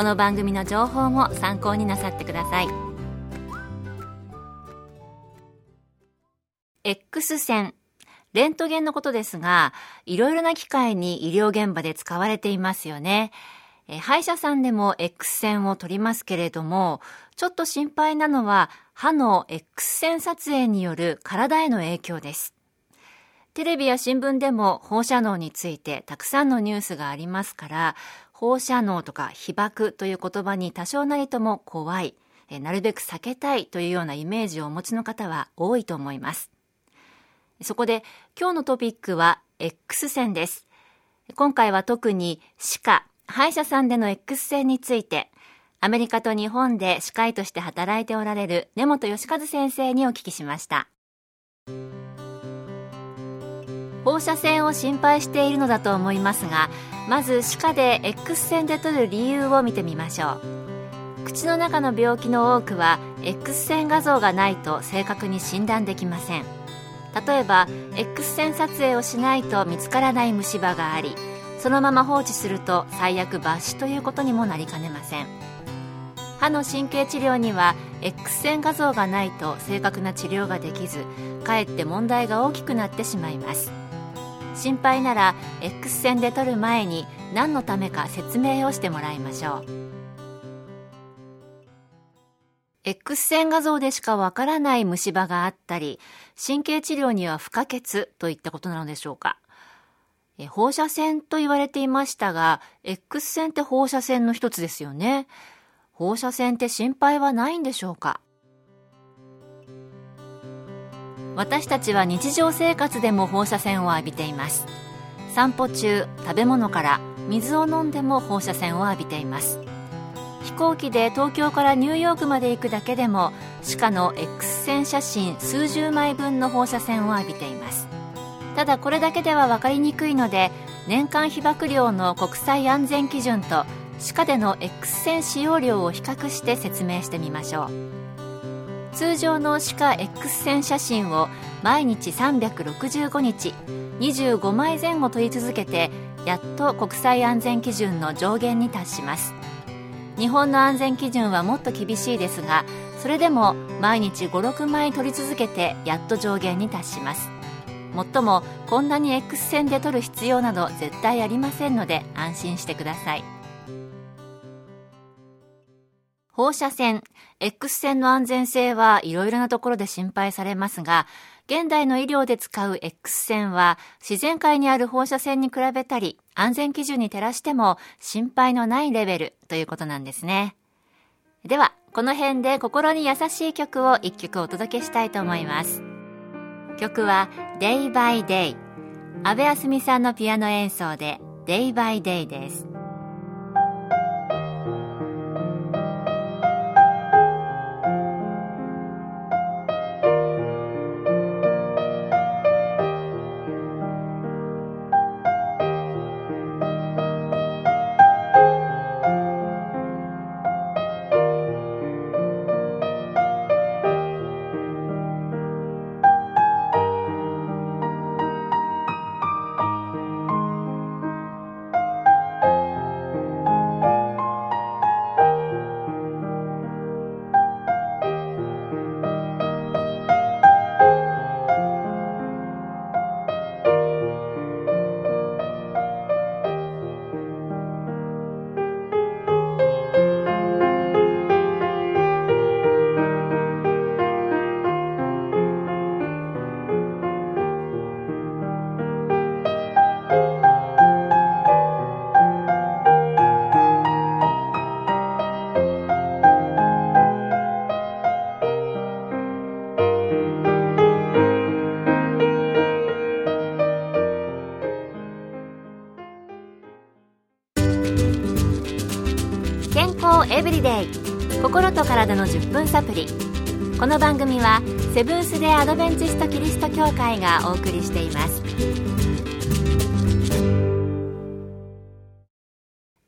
この番組の情報も参考になさってください。X 線。レントゲンのことですがいろいろな機会に医療現場で使われていますよね。歯医者さんでも X 線を撮りますけれどもちょっと心配なのは歯の X 線撮影による体への影響です。テレビや新聞でも放射能についてたくさんのニュースがありますから放射能とか被爆という言葉に多少なりとも怖い、なるべく避けたいというようなイメージをお持ちの方は多いと思います。そこで今日のトピックは X 線です。今回は特に歯科、歯医者さんでの X 線について、アメリカと日本で歯科医として働いておられる根本義和先生にお聞きしました。放射線を心配しているのだと思いますがまず歯科で X 線で撮る理由を見てみましょう。口の中の病気の多くは X 線画像がないと正確に診断できません。例えば X 線撮影をしないと見つからない虫歯がありそのまま放置すると最悪抜歯ということにもなりかねません。歯の神経治療には X 線画像がないと正確な治療ができずかえって問題が大きくなってしまいます。心配なら X 線で撮る前に何のためか説明をしてもらいましょう。X 線画像でしかわからない虫歯があったり神経治療には不可欠といったことなのでしょうか。放射線と言われていましたが X 線って放射線の一つですよね。放射線って心配はないんでしょうか？私たちは日常生活でも放射線を浴びています。散歩中食べ物から水を飲んでも放射線を浴びています。飛行機で東京からニューヨークまで行くだけでも歯科の X 線写真数十枚分の放射線を浴びています。ただこれだけでは分かりにくいので年間被曝量の国際安全基準と歯科での X 線使用量を比較して説明してみましょう。通常の歯科 X 線写真を毎日365日25枚前後撮り続けてやっと国際安全基準の上限に達します。日本の安全基準はもっと厳しいですがそれでも毎日56枚撮り続けてやっと上限に達します。もっともこんなに X 線で撮る必要など絶対ありませんので安心してください。放射線、X 線の安全性はいろいろなところで心配されますが、現代の医療で使う X 線は自然界にある放射線に比べたり安全基準に照らしても心配のないレベルということなんですね。では、この辺で心に優しい曲を一曲お届けしたいと思います。曲は Day by Day。安部あすみさんのピアノ演奏で Day by Day です。リデイ心と体の10分サプリ。この番組はセブンス・デ・アドベンチスト・キリスト教会がお送りしています。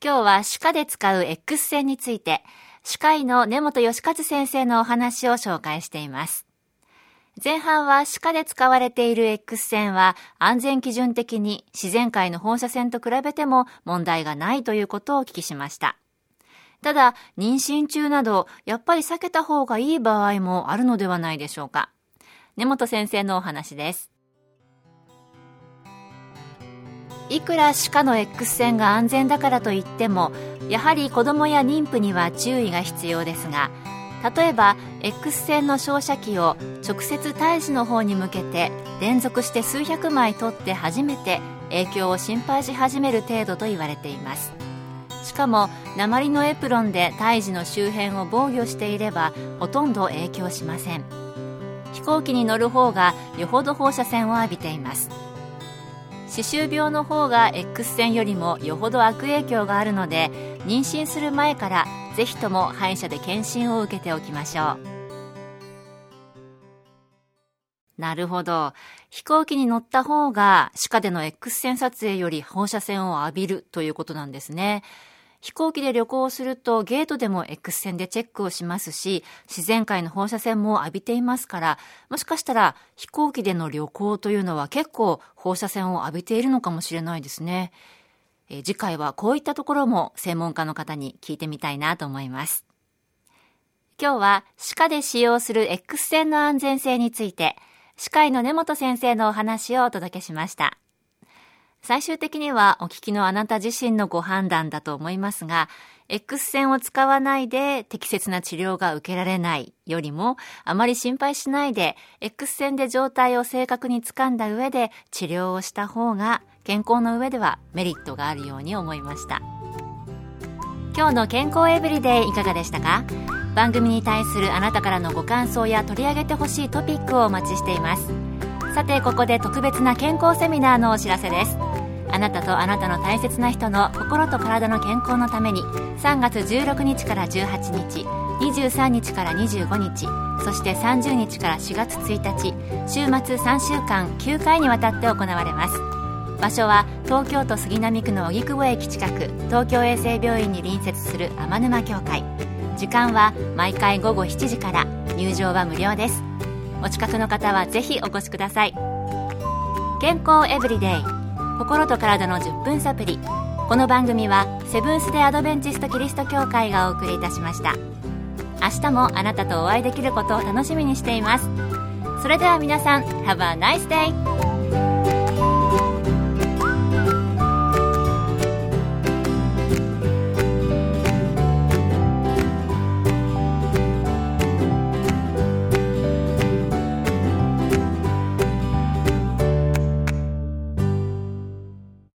今日は歯科で使う X 線について歯科医の根本義和先生のお話を紹介しています。前半は歯科で使われている X 線は安全基準的に自然界の放射線と比べても問題がないということをお聞きしました。ただ、妊娠中など、やっぱり避けた方がいい場合もあるのではないでしょうか。根本先生のお話です。いくら歯科の X 線が安全だからといっても、やはり子供や妊婦には注意が必要ですが、例えば X 線の照射器を直接胎児の方に向けて連続して数百枚取って初めて影響を心配し始める程度と言われていますしかも鉛のエプロンで胎児の周辺を防御していればほとんど影響しません。飛行機に乗る方がよほど放射線を浴びています。歯周病の方が X 線よりもよほど悪影響があるので妊娠する前から是非とも歯医者で検診を受けておきましょう。なるほど。飛行機に乗った方が歯科での X 線撮影より放射線を浴びるということなんですね。飛行機で旅行をするとゲートでも X 線でチェックをしますし、自然界の放射線も浴びていますから、もしかしたら飛行機での旅行というのは結構放射線を浴びているのかもしれないですね。え次回はこういったところも専門家の方に聞いてみたいなと思います。今日は歯科で使用する X 線の安全性について、歯科医の根本先生のお話をお届けしました。最終的にはお聞きのあなた自身のご判断だと思いますが、X 線を使わないで適切な治療が受けられないよりも、あまり心配しないで X 線で状態を正確につかんだ上で治療をした方が健康の上ではメリットがあるように思いました今日の健康エブリデイいかがでしたか？番組に対するあなたからのご感想や取り上げてほしいトピックをお待ちしています。さてここで特別な健康セミナーのお知らせです。あなたとあなたの大切な人の心と体の健康のために3月16日から18日23日から25日そして30日から4月1日週末3週間9回にわたって行われます。場所は東京都杉並区の荻窪駅近く東京衛生病院に隣接する天沼協会。時間は毎回午後7時から。入場は無料です。お近くの方はぜひお越しください。健康エブリデイ。心と体の10分サプリこの番組はセブンス・デ・アドベンチスト・キリスト教会がお送りいたしました。明日もあなたとお会いできることを楽しみにしています。それでは皆さん Have a nice day!